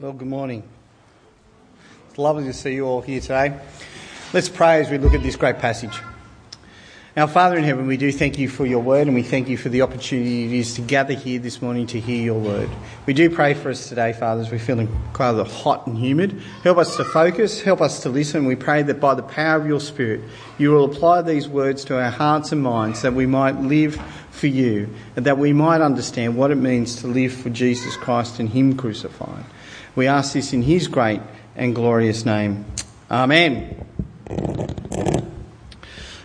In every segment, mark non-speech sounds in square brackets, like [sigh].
Well, good morning. It's lovely to see you all here today. Let's pray as we look at this great passage. Our Father in heaven, we do thank you for your word and we thank you for the opportunity it is to gather here this morning to hear your word. We do pray for us today, Father, as we're feeling rather hot and humid. Help us to focus, help us to listen. We pray that by the power of your Spirit, you will apply these words to our hearts and minds that we might live for you and that we might understand what it means to live for Jesus Christ and Him crucified. We ask this in His great and glorious name. Amen.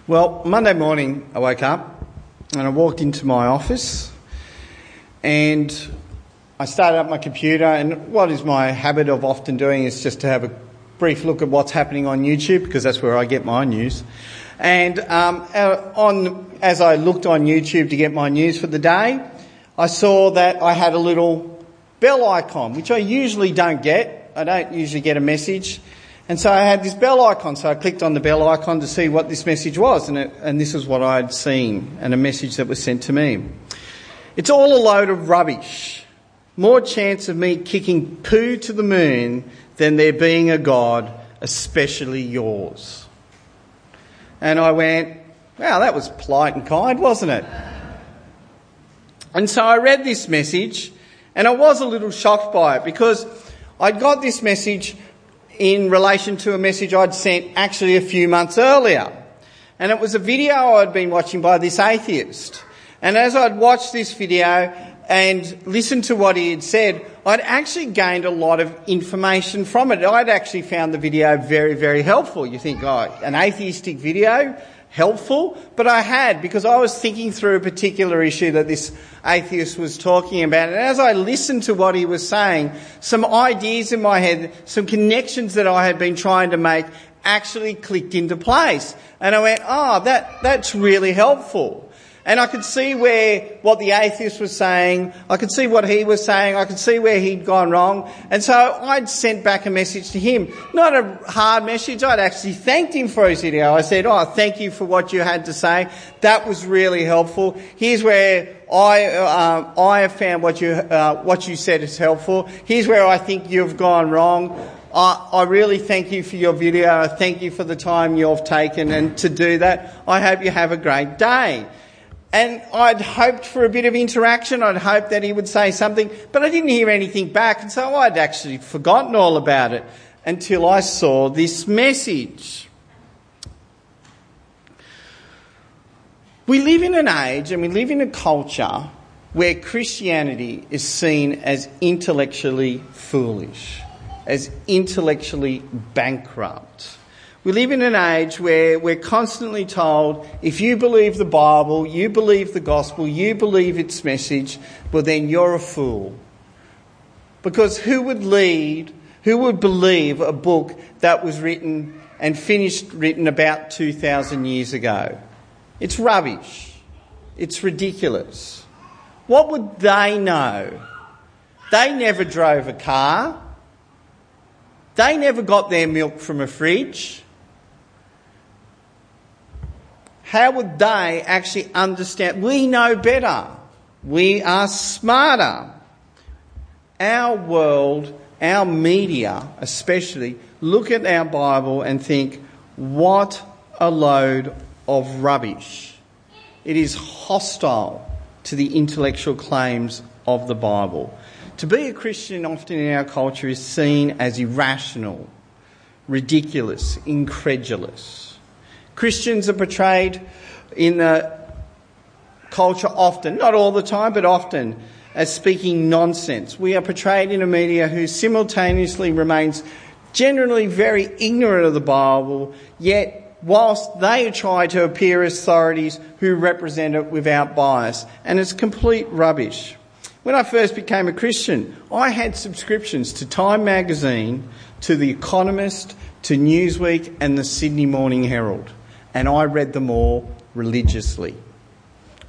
Well, Monday morning I woke up and I walked into my office and I started up my computer and what is my habit of often doing is just to have a brief look at what's happening on YouTube because that's where I get my news. And um, uh, on as I looked on YouTube to get my news for the day, I saw that I had a little bell icon, which I usually don't get. I don't usually get a message. And so I had this bell icon, so I clicked on the bell icon to see what this message was, and, it, and this is what I'd seen, and a message that was sent to me. It's all a load of rubbish. More chance of me kicking poo to the moon than there being a God, especially yours. And I went, wow, that was polite and kind, wasn't it? And so I read this message, and I was a little shocked by it because I'd got this message in relation to a message I'd sent actually a few months earlier. And it was a video I'd been watching by this atheist. And as I'd watched this video and listened to what he had said, I'd actually gained a lot of information from it. I'd actually found the video very, very helpful. You think, oh, an atheistic video? Helpful, but I had because I was thinking through a particular issue that this atheist was talking about. And as I listened to what he was saying, some ideas in my head, some connections that I had been trying to make actually clicked into place. And I went, oh, that, that's really helpful. And I could see where what the atheist was saying, I could see what he was saying, I could see where he'd gone wrong. And so I'd sent back a message to him. Not a hard message, I'd actually thanked him for his video. I said, oh, thank you for what you had to say. That was really helpful. Here's where I, uh, I have found what you, uh, what you said is helpful. Here's where I think you've gone wrong. I, I really thank you for your video. I thank you for the time you've taken and to do that. I hope you have a great day. And I'd hoped for a bit of interaction. I'd hoped that he would say something, but I didn't hear anything back. And so I'd actually forgotten all about it until I saw this message. We live in an age and we live in a culture where Christianity is seen as intellectually foolish, as intellectually bankrupt. We live in an age where we're constantly told if you believe the Bible, you believe the gospel, you believe its message, well, then you're a fool. Because who would lead, who would believe a book that was written and finished written about 2,000 years ago? It's rubbish. It's ridiculous. What would they know? They never drove a car. They never got their milk from a fridge. How would they actually understand? We know better. We are smarter. Our world, our media especially, look at our Bible and think, what a load of rubbish. It is hostile to the intellectual claims of the Bible. To be a Christian often in our culture is seen as irrational, ridiculous, incredulous. Christians are portrayed in the culture often, not all the time, but often, as speaking nonsense. We are portrayed in a media who simultaneously remains generally very ignorant of the Bible, yet whilst they try to appear as authorities who represent it without bias. And it's complete rubbish. When I first became a Christian, I had subscriptions to Time magazine, to The Economist, to Newsweek, and the Sydney Morning Herald and I read them all religiously.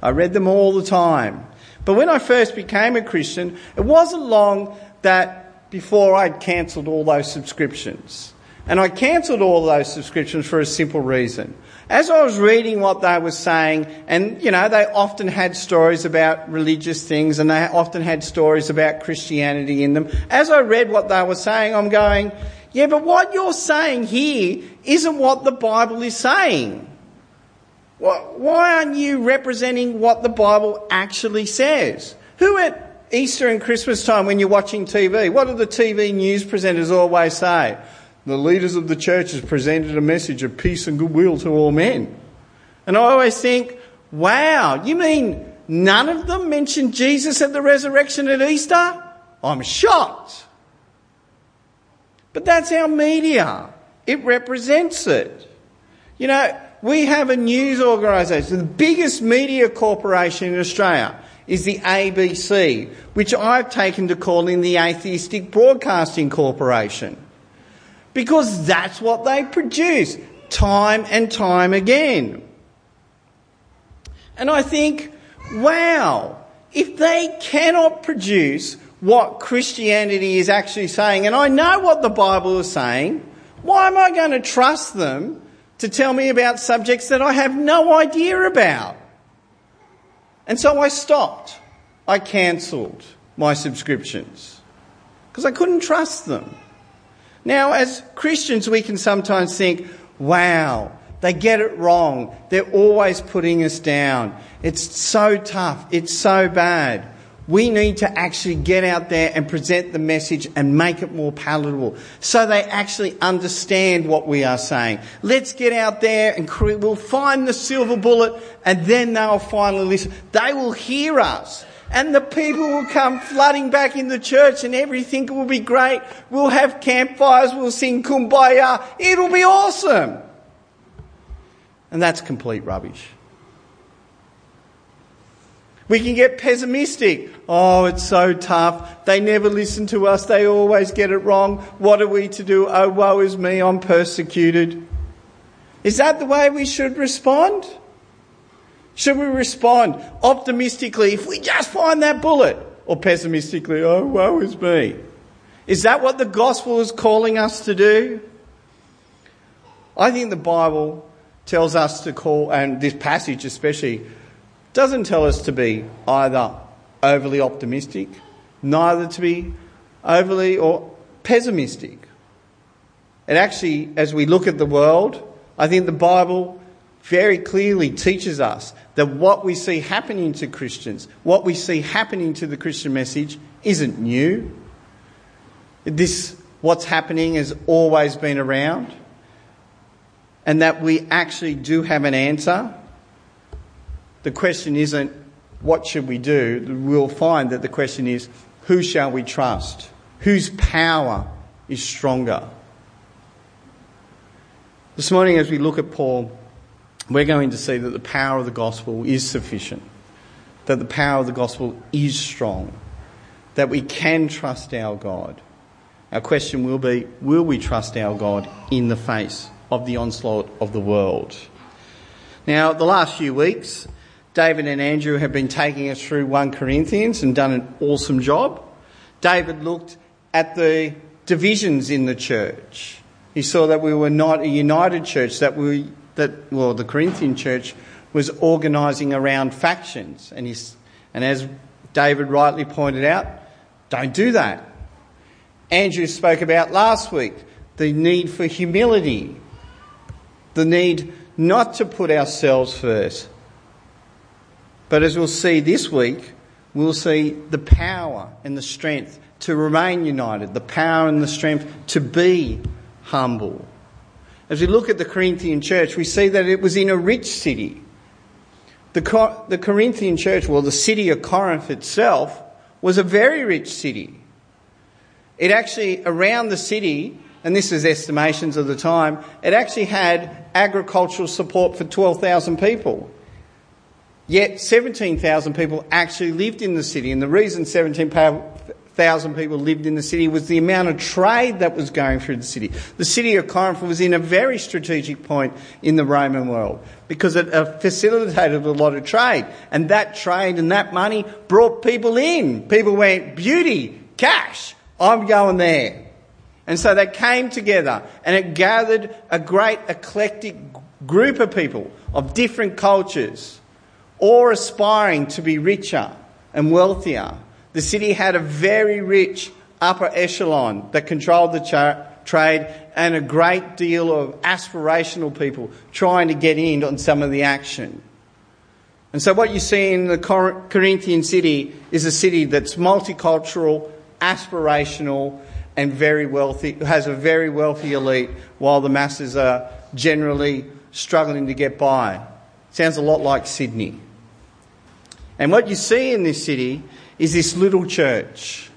I read them all the time. But when I first became a Christian, it wasn't long that before I'd cancelled all those subscriptions. And I cancelled all those subscriptions for a simple reason. As I was reading what they were saying, and you know, they often had stories about religious things and they often had stories about Christianity in them. As I read what they were saying, I'm going, yeah, but what you're saying here isn't what the Bible is saying. Why aren't you representing what the Bible actually says? Who at Easter and Christmas time when you're watching TV, what do the TV news presenters always say? The leaders of the church has presented a message of peace and goodwill to all men. And I always think, wow, you mean none of them mentioned Jesus at the resurrection at Easter? I'm shocked. But that's our media. It represents it. You know, we have a news organisation, the biggest media corporation in Australia is the ABC, which I've taken to calling the Atheistic Broadcasting Corporation. Because that's what they produce, time and time again. And I think, wow, if they cannot produce what Christianity is actually saying, and I know what the Bible is saying, why am I going to trust them to tell me about subjects that I have no idea about? And so I stopped. I cancelled my subscriptions because I couldn't trust them. Now, as Christians, we can sometimes think, wow, they get it wrong. They're always putting us down. It's so tough. It's so bad. We need to actually get out there and present the message and make it more palatable so they actually understand what we are saying. Let's get out there and we'll find the silver bullet and then they'll finally listen. They will hear us and the people will come flooding back in the church and everything will be great. We'll have campfires, we'll sing kumbaya. It'll be awesome. And that's complete rubbish. We can get pessimistic. Oh, it's so tough. They never listen to us. They always get it wrong. What are we to do? Oh, woe is me. I'm persecuted. Is that the way we should respond? Should we respond optimistically if we just find that bullet? Or pessimistically, oh, woe is me? Is that what the gospel is calling us to do? I think the Bible tells us to call, and this passage especially, doesn't tell us to be either overly optimistic, neither to be overly or pessimistic. And actually, as we look at the world, I think the Bible very clearly teaches us that what we see happening to Christians, what we see happening to the Christian message, isn't new. This, what's happening, has always been around. And that we actually do have an answer the question isn't what should we do? We'll find that the question is who shall we trust? Whose power is stronger? This morning, as we look at Paul, we're going to see that the power of the gospel is sufficient, that the power of the gospel is strong, that we can trust our God. Our question will be will we trust our God in the face of the onslaught of the world? Now, the last few weeks, David and Andrew have been taking us through 1 Corinthians and done an awesome job. David looked at the divisions in the church. He saw that we were not a united church, that we, that, well, the Corinthian church was organising around factions. And, he's, and as David rightly pointed out, don't do that. Andrew spoke about last week the need for humility, the need not to put ourselves first, but as we'll see this week, we'll see the power and the strength to remain united, the power and the strength to be humble. As we look at the Corinthian church, we see that it was in a rich city. The, the Corinthian church, well, the city of Corinth itself, was a very rich city. It actually, around the city, and this is estimations of the time, it actually had agricultural support for 12,000 people. Yet 17,000 people actually lived in the city, and the reason 17,000 people lived in the city was the amount of trade that was going through the city. The city of Corinth was in a very strategic point in the Roman world because it uh, facilitated a lot of trade, and that trade and that money brought people in. People went, beauty, cash, I'm going there. And so they came together and it gathered a great eclectic group of people of different cultures, all aspiring to be richer and wealthier. The city had a very rich upper echelon that controlled the cha- trade and a great deal of aspirational people trying to get in on some of the action. And so what you see in the Corinthian city is a city that's multicultural, aspirational, and very wealthy, has a very wealthy elite, while the masses are generally struggling to get by. Sounds a lot like Sydney. And what you see in this city is this little church.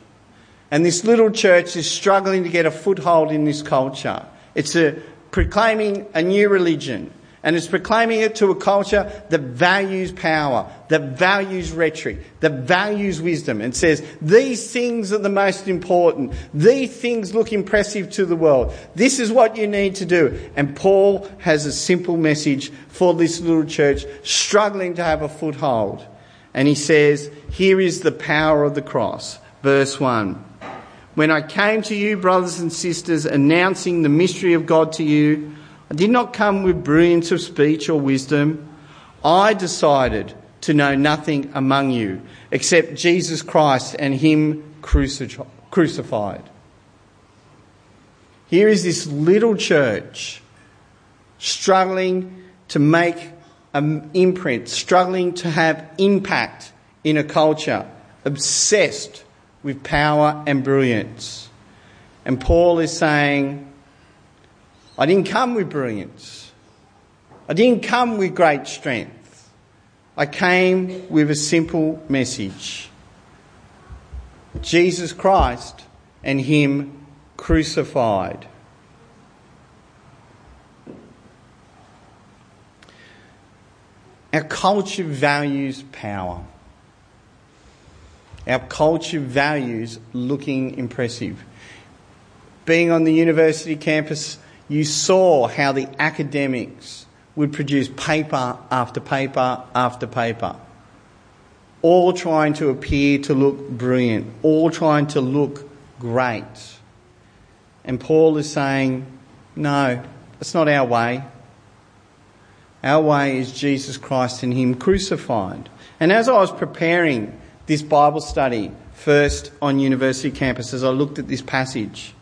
And this little church is struggling to get a foothold in this culture. It's a, proclaiming a new religion, and it's proclaiming it to a culture that values power, that values rhetoric, that values wisdom, and says, these things are the most important. These things look impressive to the world. This is what you need to do. And Paul has a simple message for this little church struggling to have a foothold. And he says, here is the power of the cross. Verse 1. When I came to you, brothers and sisters, announcing the mystery of God to you, I did not come with brilliance of speech or wisdom. I decided to know nothing among you except Jesus Christ and Him crucified. Here is this little church struggling to make an imprint, struggling to have impact in a culture, obsessed with power and brilliance. And Paul is saying, I didn't come with brilliance. I didn't come with great strength. I came with a simple message Jesus Christ and Him crucified. Our culture values power. Our culture values looking impressive. Being on the university campus you saw how the academics would produce paper after paper after paper, all trying to appear to look brilliant, all trying to look great. And Paul is saying, no, that's not our way. Our way is Jesus Christ and Him crucified. And as I was preparing this Bible study, first on university campuses, I looked at this passage,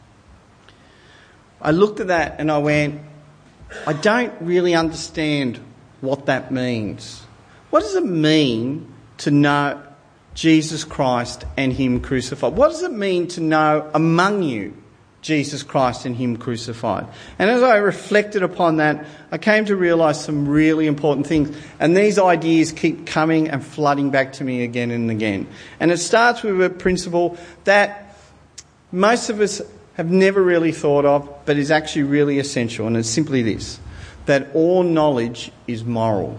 I looked at that and I went, I don't really understand what that means. What does it mean to know Jesus Christ and Him crucified? What does it mean to know among you Jesus Christ and Him crucified? And as I reflected upon that, I came to realise some really important things. And these ideas keep coming and flooding back to me again and again. And it starts with a principle that most of us have never really thought of, but is actually really essential, and it's simply this that all knowledge is moral.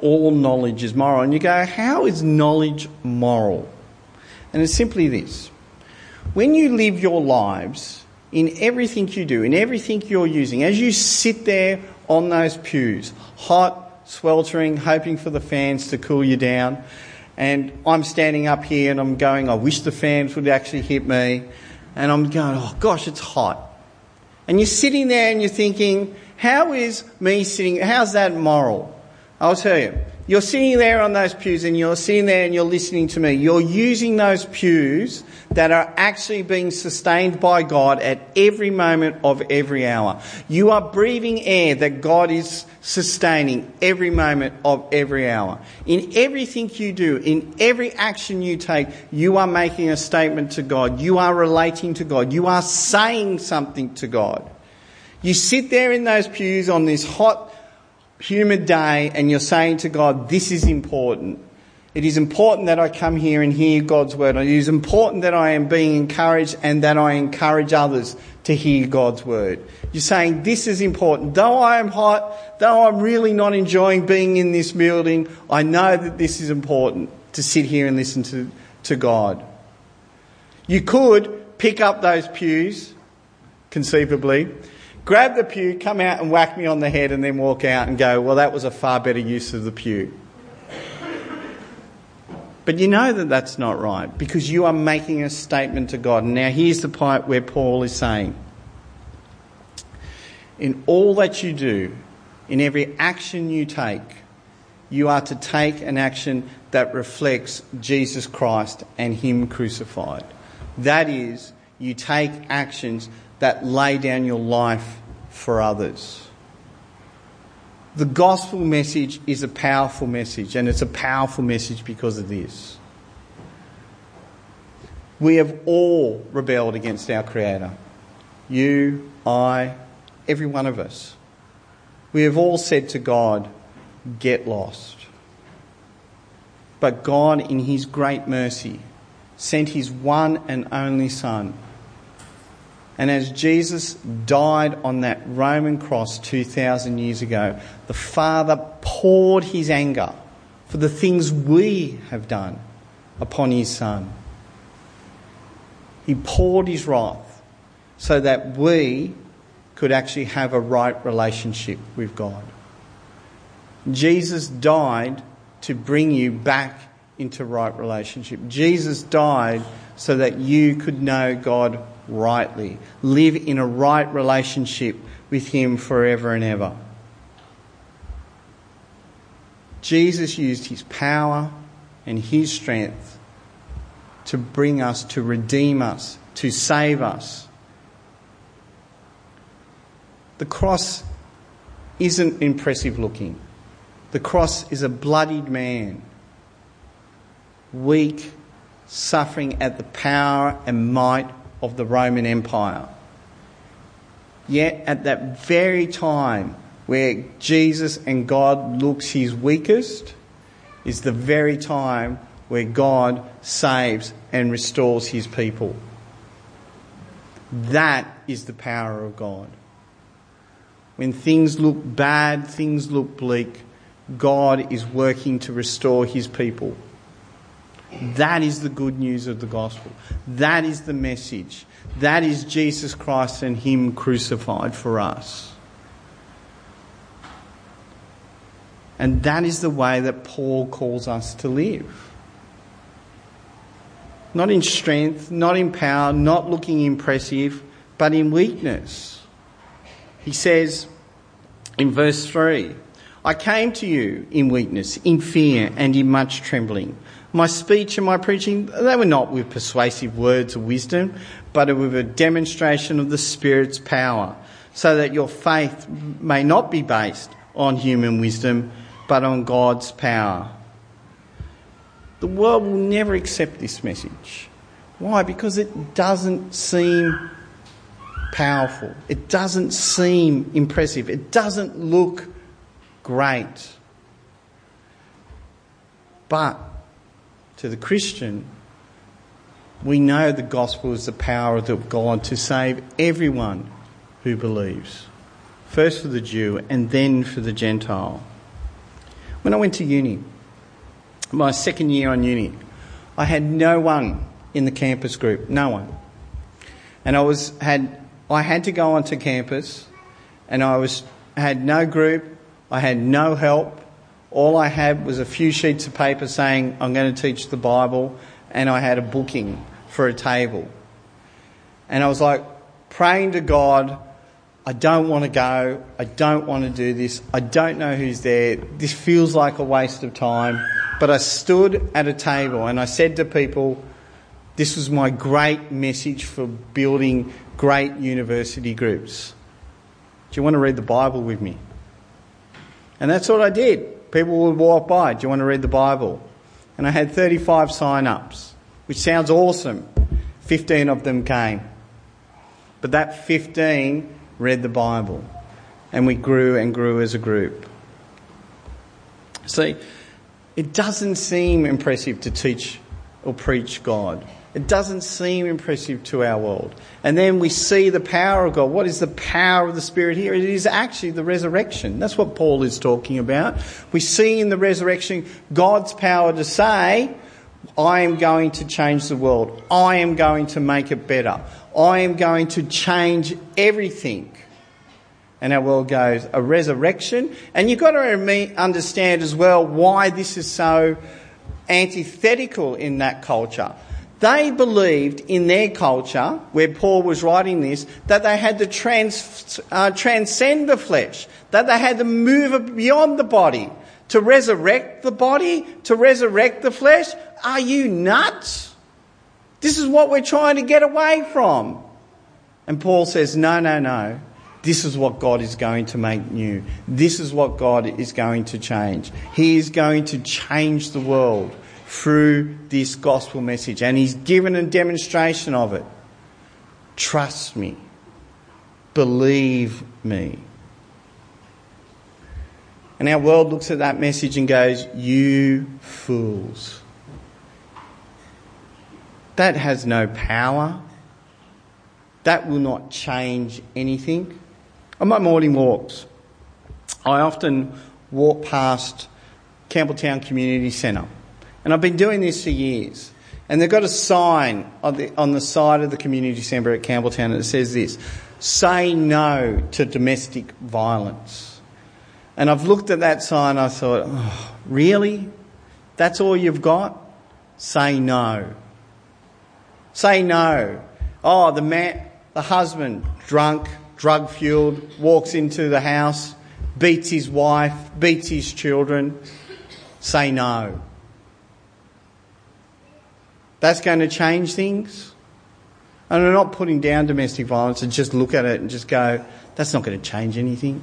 All knowledge is moral. And you go, how is knowledge moral? And it's simply this when you live your lives, in everything you do, in everything you're using, as you sit there on those pews, hot, sweltering, hoping for the fans to cool you down, and I'm standing up here and I'm going, I wish the fans would actually hit me and I'm going, oh gosh, it's hot. And you're sitting there and you're thinking, how is me sitting, how's that moral? I'll tell you. You're sitting there on those pews and you're sitting there and you're listening to me. You're using those pews that are actually being sustained by God at every moment of every hour. You are breathing air that God is sustaining every moment of every hour. In everything you do, in every action you take, you are making a statement to God. You are relating to God. You are saying something to God. You sit there in those pews on this hot humid day and you're saying to God, this is important. It is important that I come here and hear God's word. It is important that I am being encouraged and that I encourage others to hear God's word. You're saying this is important. Though I am hot, though I'm really not enjoying being in this building, I know that this is important to sit here and listen to, to God. You could pick up those pews, conceivably, grab the pew, come out and whack me on the head, and then walk out and go, well, that was a far better use of the pew. But you know that that's not right because you are making a statement to God. Now, here's the part where Paul is saying In all that you do, in every action you take, you are to take an action that reflects Jesus Christ and Him crucified. That is, you take actions that lay down your life for others. The gospel message is a powerful message, and it's a powerful message because of this. We have all rebelled against our Creator. You, I, every one of us. We have all said to God, Get lost. But God, in His great mercy, sent His one and only Son and as Jesus died on that Roman cross 2,000 years ago, the Father poured his anger for the things we have done upon his Son. He poured his wrath so that we could actually have a right relationship with God. Jesus died to bring you back into right relationship. Jesus died so that you could know God rightly, live in a right relationship with Him forever and ever. Jesus used His power and His strength to bring us, to redeem us, to save us. The cross isn't impressive looking. The cross is a bloodied man, weak, suffering at the power and might of the Roman Empire. Yet at that very time where Jesus and God looks his weakest is the very time where God saves and restores his people. That is the power of God. When things look bad, things look bleak, God is working to restore his people. That is the good news of the gospel. That is the message. That is Jesus Christ and Him crucified for us. And that is the way that Paul calls us to live. Not in strength, not in power, not looking impressive, but in weakness. He says in verse 3 I came to you in weakness, in fear, and in much trembling. My speech and my preaching, they were not with persuasive words of wisdom, but with a demonstration of the Spirit's power, so that your faith may not be based on human wisdom, but on God's power. The world will never accept this message. Why? Because it doesn't seem powerful. It doesn't seem impressive. It doesn't look great. But to the Christian, we know the gospel is the power of God to save everyone who believes. First for the Jew and then for the Gentile. When I went to uni, my second year on uni, I had no one in the campus group, no one. And I was had I had to go onto campus and I was had no group, I had no help, all I had was a few sheets of paper saying, I'm going to teach the Bible, and I had a booking for a table. And I was like praying to God, I don't want to go, I don't want to do this, I don't know who's there, this feels like a waste of time. But I stood at a table and I said to people, this was my great message for building great university groups. Do you want to read the Bible with me? And that's what I did people would walk by, Do you want to read the Bible? And I had 35 sign ups, which sounds awesome. 15 of them came. But that 15 read the Bible. And we grew and grew as a group. See, it doesn't seem impressive to teach or preach God. It doesn't seem impressive to our world. And then we see the power of God. What is the power of the Spirit here? It is actually the resurrection. That's what Paul is talking about. We see in the resurrection God's power to say, I am going to change the world. I am going to make it better. I am going to change everything. And our world goes, a resurrection. And you've got to understand as well why this is so antithetical in that culture. They believed in their culture, where Paul was writing this, that they had to trans, uh, transcend the flesh, that they had to move beyond the body, to resurrect the body, to resurrect the flesh. Are you nuts? This is what we're trying to get away from. And Paul says, no, no, no. This is what God is going to make new. This is what God is going to change. He is going to change the world through this gospel message, and He's given a demonstration of it. Trust me. Believe me. And our world looks at that message and goes, You fools. That has no power. That will not change anything. On my morning walks, I often walk past Campbelltown Community Centre. And I've been doing this for years. And they've got a sign on the, on the side of the community centre at Campbelltown that says this Say no to domestic violence. And I've looked at that sign, I thought, oh, really? That's all you've got? Say no. Say no. Oh, the man, the husband, drunk, drug fueled, walks into the house, beats his wife, beats his children. Say no. That's going to change things. And I'm not putting down domestic violence and just look at it and just go, that's not going to change anything.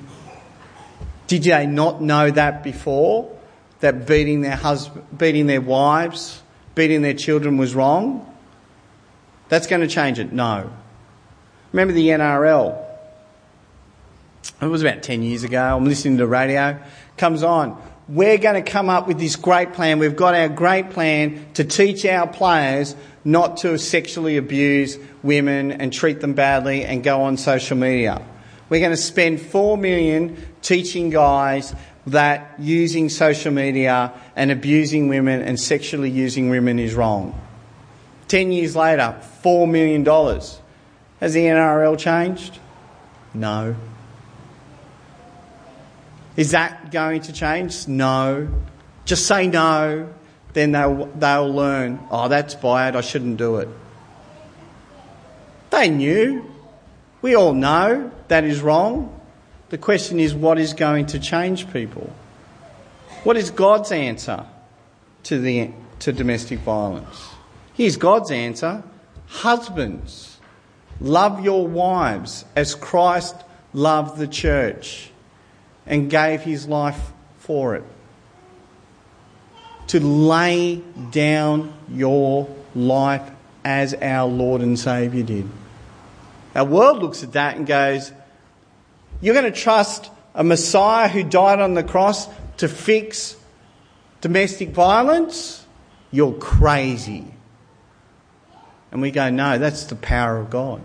Did they not know that before? That beating their husband, beating their wives, beating their children was wrong? That's going to change it? No. Remember the NRL? It was about 10 years ago. I'm listening to the radio. Comes on we're going to come up with this great plan. We've got our great plan to teach our players not to sexually abuse women and treat them badly and go on social media. We're going to spend four million teaching guys that using social media and abusing women and sexually using women is wrong. Ten years later, four million dollars. Has the NRL changed? No. Is that going to change? No. Just say no, then they'll, they'll learn, oh, that's bad, I shouldn't do it. They knew. We all know that is wrong. The question is, what is going to change people? What is God's answer to, the, to domestic violence? Here's God's answer Husbands, love your wives as Christ loved the church and gave his life for it. To lay down your life as our Lord and Saviour did. Our world looks at that and goes, You're going to trust a Messiah who died on the cross to fix domestic violence? You're crazy. And we go, No, that's the power of God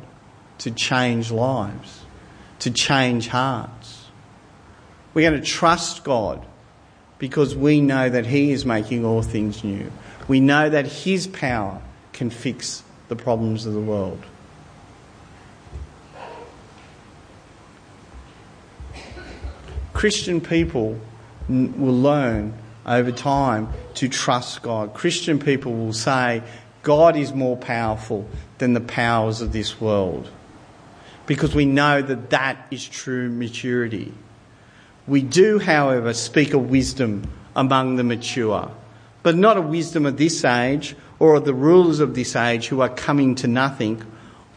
to change lives, to change hearts. We're going to trust God because we know that He is making all things new. We know that His power can fix the problems of the world. Christian people will learn over time to trust God. Christian people will say, God is more powerful than the powers of this world. Because we know that that is true maturity. We do, however, speak of wisdom among the mature, but not a wisdom of this age or of the rulers of this age who are coming to nothing.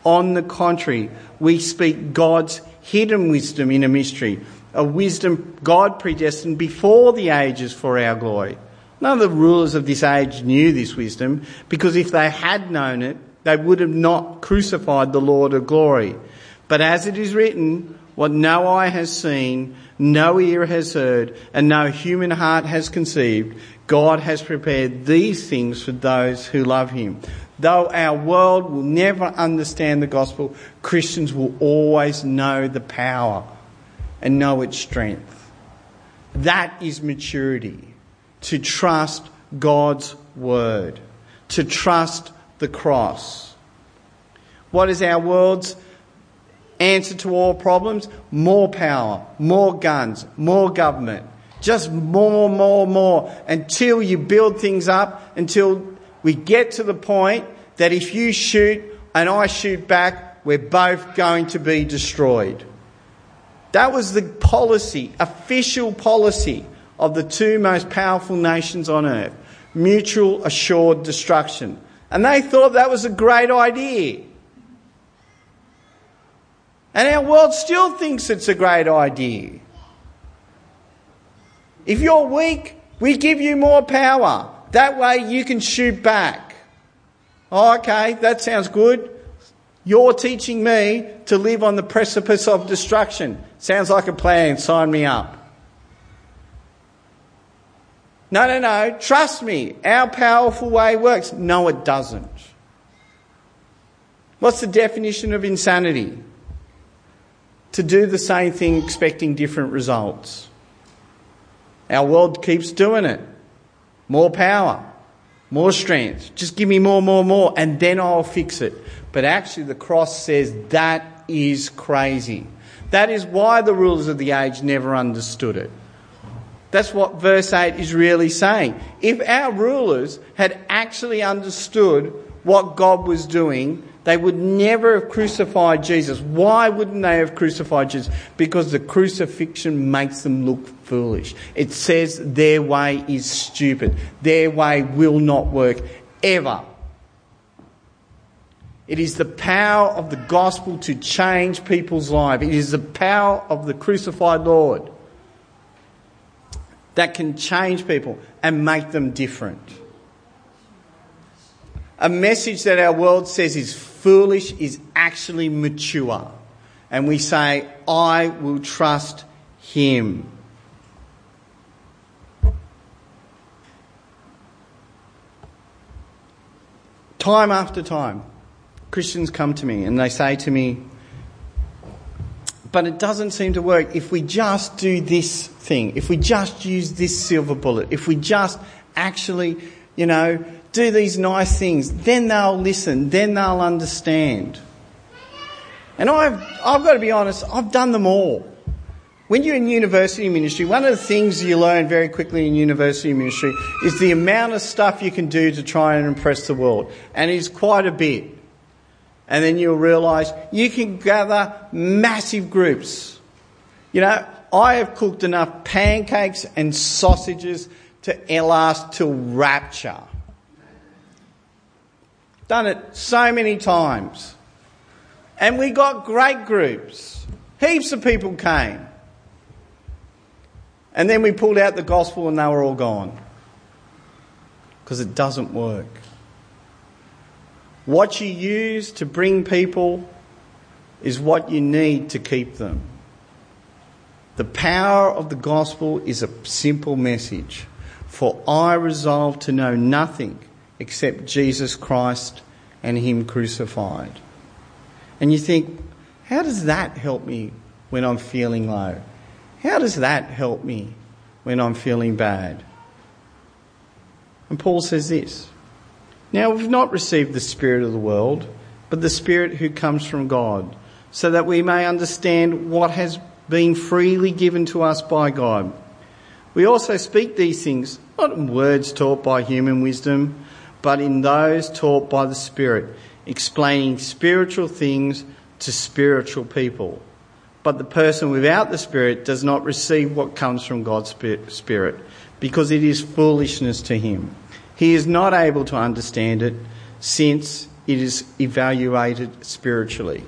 On the contrary, we speak God's hidden wisdom in a mystery, a wisdom God predestined before the ages for our glory. None of the rulers of this age knew this wisdom, because if they had known it, they would have not crucified the Lord of glory. But as it is written, what no eye has seen, no ear has heard, and no human heart has conceived, God has prepared these things for those who love Him. Though our world will never understand the gospel, Christians will always know the power and know its strength. That is maturity. To trust God's word. To trust the cross. What is our world's answer to all problems? More power, more guns, more government. Just more, more, more until you build things up, until we get to the point that if you shoot and I shoot back, we're both going to be destroyed. That was the policy, official policy of the two most powerful nations on earth mutual assured destruction. And they thought that was a great idea. And our world still thinks it's a great idea. If you're weak, we give you more power. That way you can shoot back. Oh, okay, that sounds good. You're teaching me to live on the precipice of destruction. Sounds like a plan. Sign me up. No, no, no. Trust me. Our powerful way works. No, it doesn't. What's the definition of insanity? To do the same thing expecting different results. Our world keeps doing it. More power, more strength. Just give me more, more, more, and then I'll fix it. But actually, the cross says that is crazy. That is why the rulers of the age never understood it. That's what verse 8 is really saying. If our rulers had actually understood what God was doing, they would never have crucified Jesus. Why wouldn't they have crucified Jesus? Because the crucifixion makes them look foolish. It says their way is stupid. Their way will not work ever. It is the power of the gospel to change people's lives. It is the power of the crucified Lord that can change people and make them different. A message that our world says is foolish is actually mature. And we say, I will trust him. Time after time, Christians come to me and they say to me, but it doesn't seem to work if we just do this thing, if we just use this silver bullet, if we just actually, you know, do these nice things, then they'll listen, then they'll understand. And I've, I've got to be honest, I've done them all. When you're in university ministry, one of the things you learn very quickly in university ministry is the amount of stuff you can do to try and impress the world. And it's quite a bit. And then you'll realise you can gather massive groups. You know, I have cooked enough pancakes and sausages to last till rapture. Done it so many times. And we got great groups. Heaps of people came. And then we pulled out the gospel and they were all gone. Because it doesn't work. What you use to bring people is what you need to keep them. The power of the gospel is a simple message. For I resolve to know nothing except Jesus Christ and Him crucified. And you think, how does that help me when I'm feeling low? How does that help me when I'm feeling bad? And Paul says this Now we've not received the Spirit of the world, but the Spirit who comes from God, so that we may understand what has been freely given to us by God. We also speak these things, not in words taught by human wisdom, but in those taught by the Spirit, explaining spiritual things to spiritual people. But the person without the Spirit does not receive what comes from God's Spirit, because it is foolishness to him. He is not able to understand it, since it is evaluated spiritually.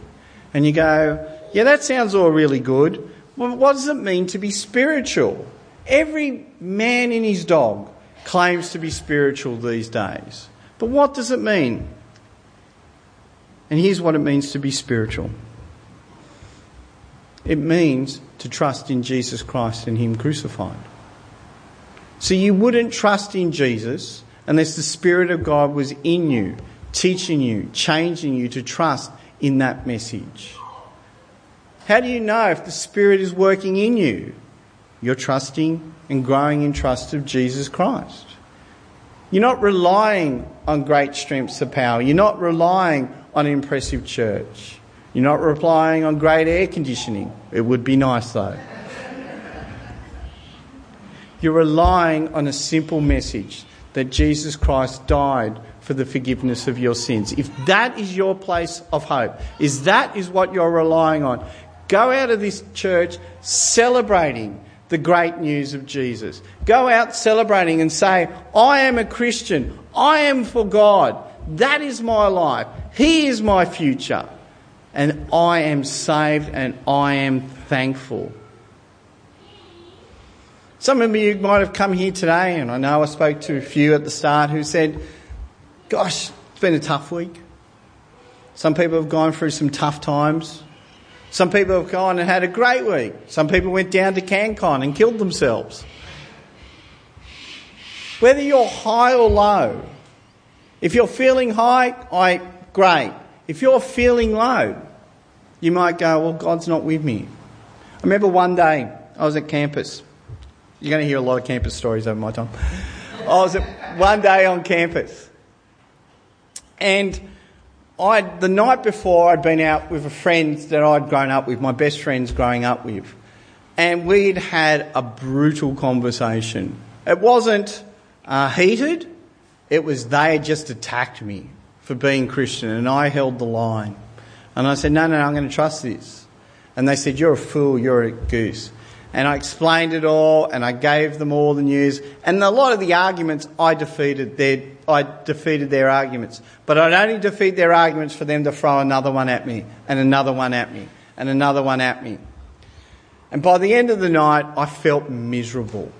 And you go, yeah, that sounds all really good. Well, what does it mean to be spiritual? Every man in his dog claims to be spiritual these days. But what does it mean? And here's what it means to be spiritual it means to trust in Jesus Christ and Him crucified. So you wouldn't trust in Jesus unless the Spirit of God was in you, teaching you, changing you to trust in that message. How do you know if the Spirit is working in you? You're trusting and growing in trust of Jesus Christ. You're not relying on great strengths of power. You're not relying on an impressive church. You're not relying on great air conditioning. It would be nice though. You're relying on a simple message that Jesus Christ died for the forgiveness of your sins. If that is your place of hope, is that is what you're relying on, go out of this church celebrating the great news of Jesus. Go out celebrating and say, I am a Christian. I am for God. That is my life. He is my future. And I am saved and I am thankful. Some of you might have come here today, and I know I spoke to a few at the start who said, Gosh, it's been a tough week. Some people have gone through some tough times. Some people have gone and had a great week. Some people went down to CanCon and killed themselves. Whether you're high or low, if you're feeling high, I great. If you're feeling low, you might go, Well, God's not with me. I remember one day I was at campus you're going to hear a lot of campus stories over my time. I was at one day on campus, and I the night before I'd been out with a friend that I'd grown up with, my best friends growing up with, and we'd had a brutal conversation. It wasn't uh, heated; it was they had just attacked me for being Christian, and I held the line. And I said, "No, no, no I'm going to trust this." And they said, "You're a fool. You're a goose." and I explained it all and I gave them all the news. And a lot of the arguments I defeated I defeated their arguments. But I'd only defeat their arguments for them to throw another one at me and another one at me and another one at me. And by the end of the night, I felt miserable.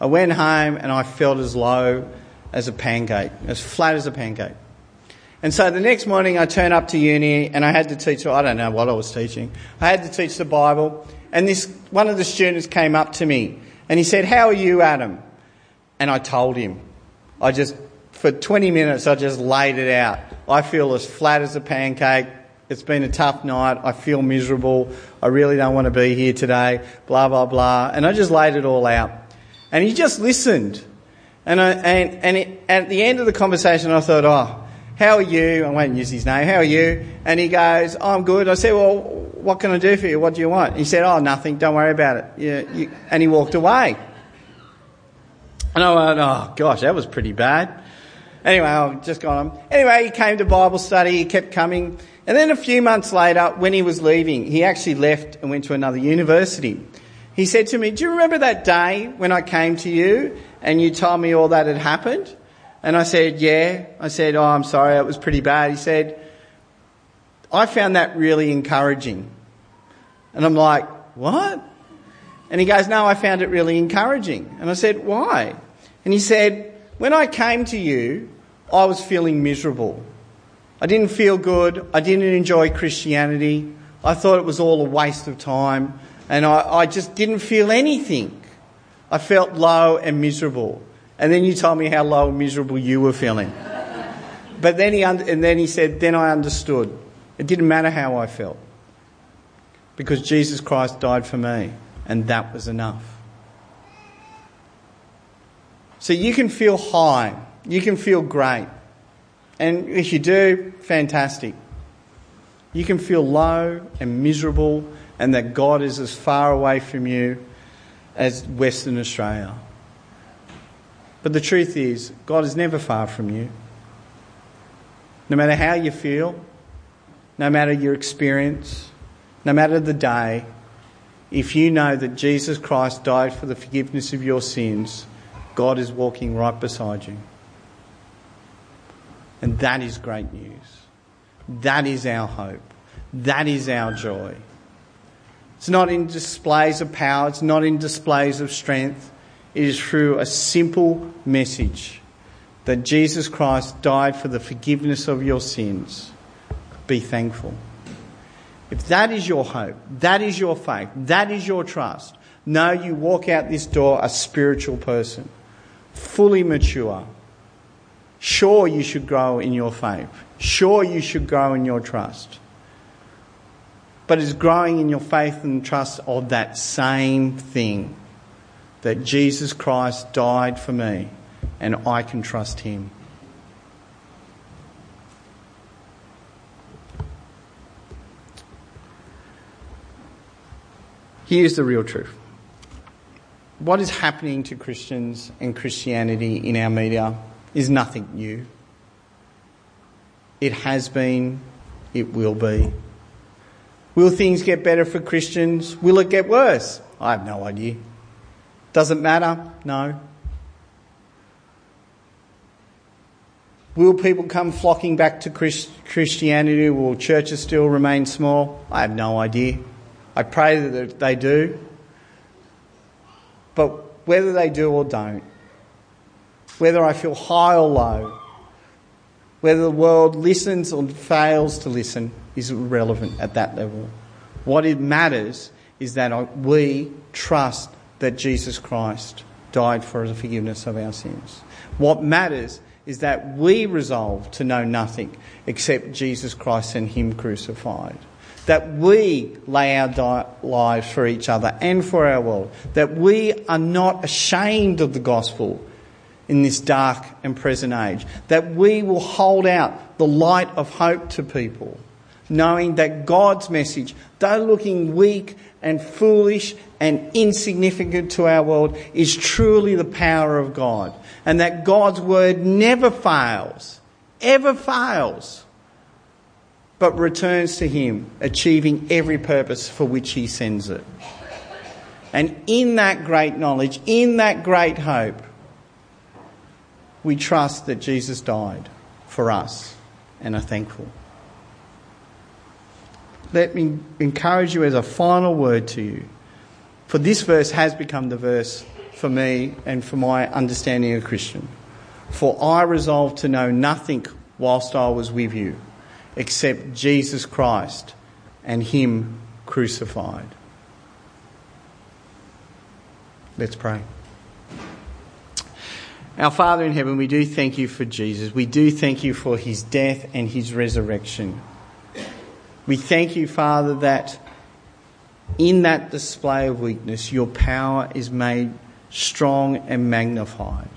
I went home and I felt as low as a pancake, as flat as a pancake. And so the next morning I turned up to uni and I had to teach, I don't know what I was teaching. I had to teach the Bible and this, one of the students came up to me and he said, How are you, Adam? And I told him. I just, for 20 minutes, I just laid it out. I feel as flat as a pancake. It's been a tough night. I feel miserable. I really don't want to be here today. Blah, blah, blah. And I just laid it all out. And he just listened. And, I, and, and it, at the end of the conversation, I thought, oh, how are you? I won't use his name. How are you? And he goes, oh, I'm good. I said, well, what can I do for you? What do you want? He said, oh, nothing. Don't worry about it. Yeah, you, and he walked away. And I went, oh, gosh, that was pretty bad. Anyway, I've just gone on. Anyway, he came to Bible study. He kept coming. And then a few months later, when he was leaving, he actually left and went to another university. He said to me, do you remember that day when I came to you and you told me all that had happened? And I said, yeah. I said, oh, I'm sorry, it was pretty bad. He said, I found that really encouraging. And I'm like, what? And he goes, no, I found it really encouraging. And I said, why? And he said, when I came to you, I was feeling miserable. I didn't feel good. I didn't enjoy Christianity. I thought it was all a waste of time. And I, I just didn't feel anything. I felt low and miserable. And then you told me how low and miserable you were feeling. [laughs] But then he, and then he said, then I understood. It didn't matter how I felt. Because Jesus Christ died for me. And that was enough. So you can feel high. You can feel great. And if you do, fantastic. You can feel low and miserable and that God is as far away from you as Western Australia. But the truth is, God is never far from you. No matter how you feel, no matter your experience, no matter the day, if you know that Jesus Christ died for the forgiveness of your sins, God is walking right beside you. And that is great news. That is our hope. That is our joy. It's not in displays of power, it's not in displays of strength. It is through a simple message that Jesus Christ died for the forgiveness of your sins. Be thankful. If that is your hope, that is your faith, that is your trust, know you walk out this door a spiritual person, fully mature. Sure, you should grow in your faith. Sure, you should grow in your trust. But it's growing in your faith and trust of that same thing that Jesus Christ died for me and I can trust him. Here's the real truth what is happening to Christians and Christianity in our media is nothing new. It has been, it will be. Will things get better for Christians? Will it get worse? I have no idea. Does it matter? No. Will people come flocking back to Christianity? Will churches still remain small? I have no idea. I pray that they do. But whether they do or don't, whether I feel high or low, whether the world listens or fails to listen is irrelevant at that level. What it matters is that we trust that Jesus Christ died for the forgiveness of our sins. What matters is that we resolve to know nothing except Jesus Christ and Him crucified. That we lay our di- lives for each other and for our world. That we are not ashamed of the gospel in this dark and present age. That we will hold out the light of hope to people, knowing that God's message, though looking weak and foolish and insignificant to our world is truly the power of God. And that God's word never fails, ever fails, but returns to Him, achieving every purpose for which He sends it. And in that great knowledge, in that great hope, we trust that Jesus died for us and are thankful let me encourage you as a final word to you. For this verse has become the verse for me and for my understanding of Christian. For I resolved to know nothing whilst I was with you except Jesus Christ and Him crucified. Let's pray. Our Father in heaven, we do thank you for Jesus. We do thank you for his death and his resurrection. We thank you, Father, that in that display of weakness, your power is made strong and magnified.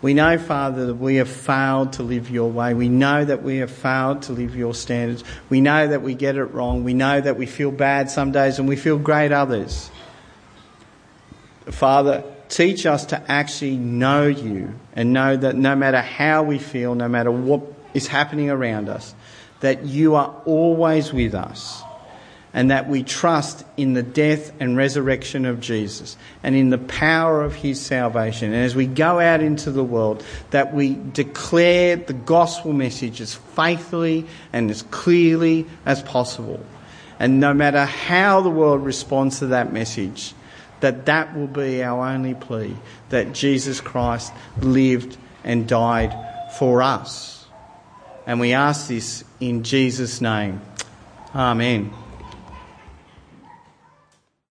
We know, Father, that we have failed to live your way. We know that we have failed to live your standards. We know that we get it wrong. We know that we feel bad some days and we feel great others. Father, teach us to actually know you and know that no matter how we feel, no matter what is happening around us, that you are always with us and that we trust in the death and resurrection of Jesus and in the power of his salvation. And as we go out into the world, that we declare the gospel message as faithfully and as clearly as possible. And no matter how the world responds to that message, that that will be our only plea, that Jesus Christ lived and died for us. And we ask this in Jesus' name. Amen.